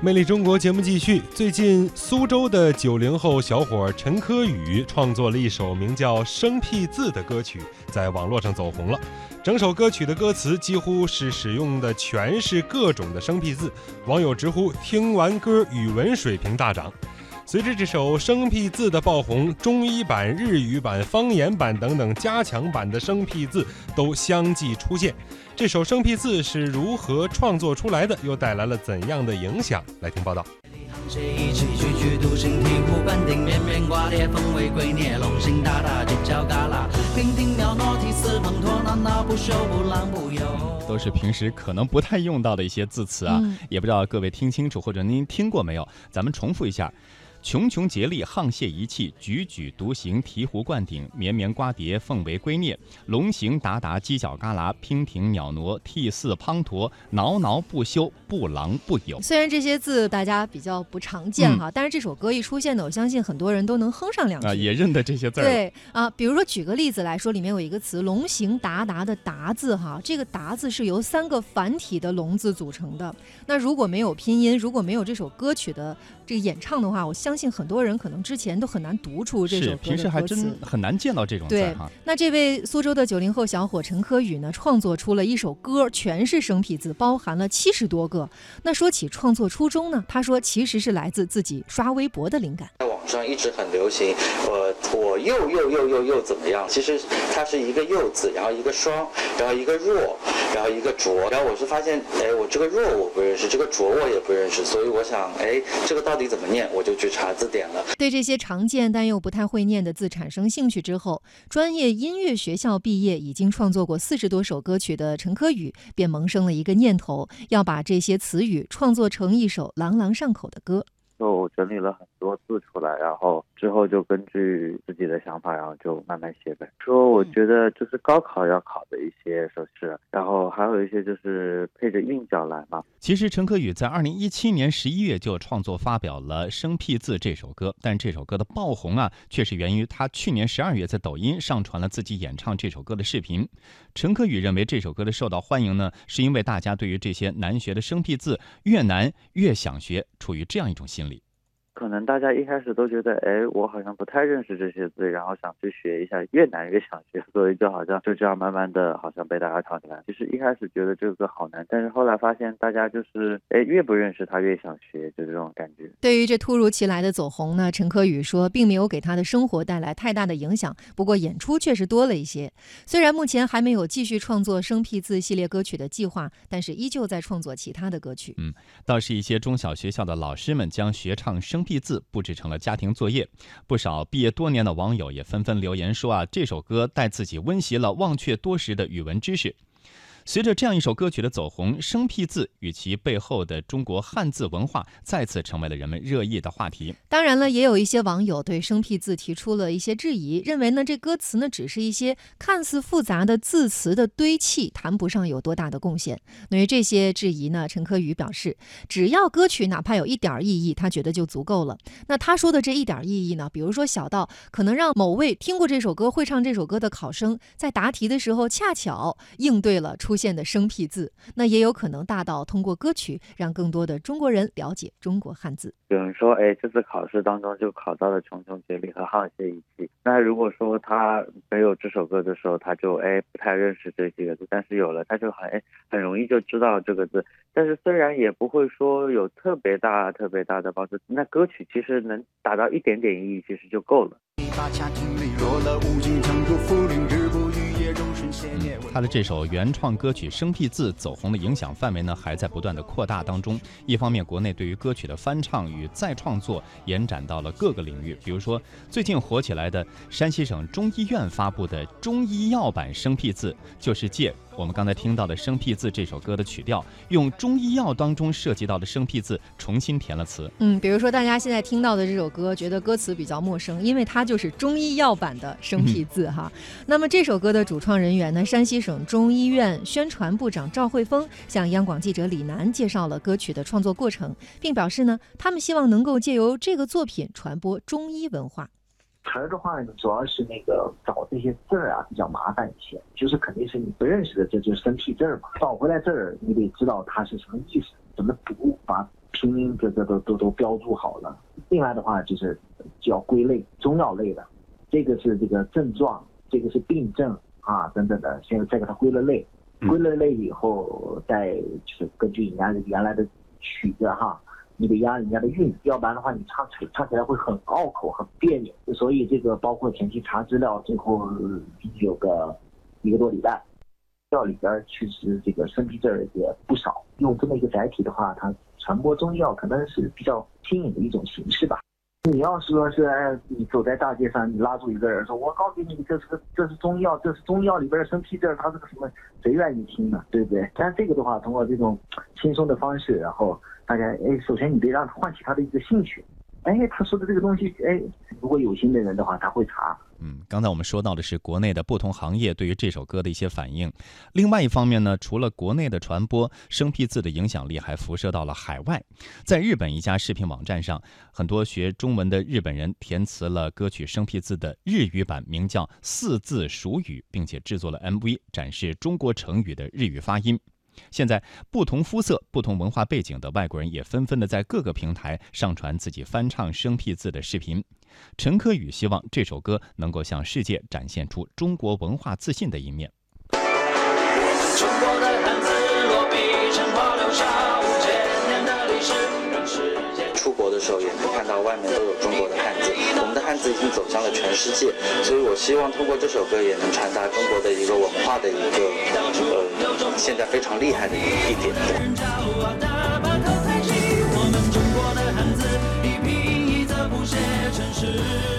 魅力中国节目继续。最近，苏州的九零后小伙陈科宇创作了一首名叫《生僻字》的歌曲，在网络上走红了。整首歌曲的歌词几乎是使用的全是各种的生僻字，网友直呼听完歌语文水平大涨。随着这首生僻字的爆红，中医版、日语版、方言版等等加强版的生僻字都相继出现。这首生僻字是如何创作出来的？又带来了怎样的影响？来听报道。都是平时可能不太用到的一些字词啊，也不知道各位听清楚或者您听过没有？咱们重复一下。穷穷竭力，沆瀣一气；踽踽独行，醍醐灌顶；绵绵瓜瓞，奉为圭臬；龙行达达，犄角旮旯；娉婷袅娜，涕泗滂沱；挠挠不休，不郎不有。虽然这些字大家比较不常见哈，但是这首歌一出现呢，我相信很多人都能哼上两句啊，也认得这些字。对啊，比如说举个例子来说，里面有一个词“龙行达达”的“达”字哈，这个“达”字是由三个繁体的“龙”字组成的。那如果没有拼音，如果没有这首歌曲的这个演唱的话，我相信很多人可能之前都很难读出这首歌平时还真很难见到这种字哈。那这位苏州的九零后小伙陈科宇呢，创作出了一首歌，全是生僻字，包含了七十多个。那说起创作初衷呢，他说其实是来自自己刷微博的灵感。在网上一直很流行，我我又又又又又怎么样？其实它是一个又字，然后一个双，然后一个弱，然后一个浊。然后我是发现，哎，我这个弱我不认识，这个浊我也不认识，所以我想，哎，这个到底怎么念？我就去查字典了。对这些常见但又不太会念的字产生兴趣之后，专业音乐学校毕业、已经创作过四十多首歌曲的陈科宇，便萌生了一个念头，要把这些词语创作成一首朗朗上口的歌。就整理了很多字出来，然后之后就根据自己的想法，然后就慢慢写呗。说我觉得就是高考要考的一些还有一些就是配着韵脚来嘛。其实陈可宇在二零一七年十一月就创作发表了《生僻字》这首歌，但这首歌的爆红啊，却是源于他去年十二月在抖音上传了自己演唱这首歌的视频。陈可宇认为这首歌的受到欢迎呢，是因为大家对于这些难学的生僻字越难越想学，处于这样一种心理。可能大家一开始都觉得，哎，我好像不太认识这些字，然后想去学一下，越难越想学，所以就好像就这样慢慢的好像被大家唱起来。其实一开始觉得这个歌好难，但是后来发现大家就是，哎，越不认识他越想学，就这种感觉。对于这突如其来的走红呢，陈可宇说，并没有给他的生活带来太大的影响，不过演出确实多了一些。虽然目前还没有继续创作生僻字系列歌曲的计划，但是依旧在创作其他的歌曲。嗯，倒是一些中小学校的老师们将学唱生。字布置成了家庭作业，不少毕业多年的网友也纷纷留言说啊，这首歌带自己温习了忘却多时的语文知识。随着这样一首歌曲的走红，生僻字与其背后的中国汉字文化再次成为了人们热议的话题。当然了，也有一些网友对生僻字提出了一些质疑，认为呢这歌词呢只是一些看似复杂的字词的堆砌，谈不上有多大的贡献。对于这些质疑呢，陈科宇表示，只要歌曲哪怕有一点意义，他觉得就足够了。那他说的这一点意义呢，比如说小到可能让某位听过这首歌、会唱这首歌的考生在答题的时候恰巧应对了出。现的生僻字，那也有可能大到通过歌曲让更多的中国人了解中国汉字。有人说，哎，这次考试当中就考到了穷穷竭力和沆瀣一气。那如果说他没有这首歌的时候，他就哎不太认识这几个字，但是有了，他就很哎很容易就知道这个字。但是虽然也不会说有特别大特别大的帮助，那歌曲其实能达到一点点意义，其实就够了。他的这首原创歌曲《生僻字》走红的影响范围呢，还在不断的扩大当中。一方面，国内对于歌曲的翻唱与再创作延展到了各个领域，比如说最近火起来的山西省中医院发布的中医药版《生僻字》，就是借。我们刚才听到的《生僻字》这首歌的曲调，用中医药当中涉及到的生僻字重新填了词。嗯，比如说大家现在听到的这首歌，觉得歌词比较陌生，因为它就是中医药版的生僻字哈。那么这首歌的主创人员呢，山西省中医院宣传部长赵慧峰向央广记者李楠介绍了歌曲的创作过程，并表示呢，他们希望能够借由这个作品传播中医文化。词儿的话，主要是那个找这些字儿啊比较麻烦一些，就是肯定是你不认识的，这就是生僻字儿嘛。找回来字儿，你得知道它是什么意思，怎么读，把拼音这这都都都标注好了。另外的话就是叫归类中药类的，这个是这个症状，这个是病症啊等等的，先再给它归了类，归了类以后再就是根据人家原来的曲子哈。你得押人家的韵，要不然的话，你唱起唱起来会很拗口、很别扭。所以这个包括前期查资料，最后有个一个多礼拜，料里边确实这个生僻字儿也不少。用这么一个载体的话，它传播中医药可能是比较新颖的一种形式吧。你要说是哎你走在大街上，你拉住一个人说：“我告诉你，这是个这是中药，这是中药里边的生僻字儿，它是个什么？谁愿意听呢？对不对？”但这个的话，通过这种轻松的方式，然后。大家哎，首先你得让他唤起他的一个兴趣。哎，他说的这个东西，哎，如果有心的人的话，他会查。嗯，刚才我们说到的是国内的不同行业对于这首歌的一些反应。另外一方面呢，除了国内的传播，生僻字的影响力还辐射到了海外。在日本一家视频网站上，很多学中文的日本人填词了歌曲生僻字的日语版，名叫《四字熟语》，并且制作了 MV 展示中国成语的日语发音。现在，不同肤色、不同文化背景的外国人也纷纷的在各个平台上传自己翻唱生僻字的视频。陈科宇希望这首歌能够向世界展现出中国文化自信的一面。的时候也能看到外面都有中国的汉字，我们的汉字已经走向了全世界，所以我希望通过这首歌也能传达中国的一个文化的一个呃。现在非常厉害的一一点。我们中国的汉字，一拼一则谱写成诗。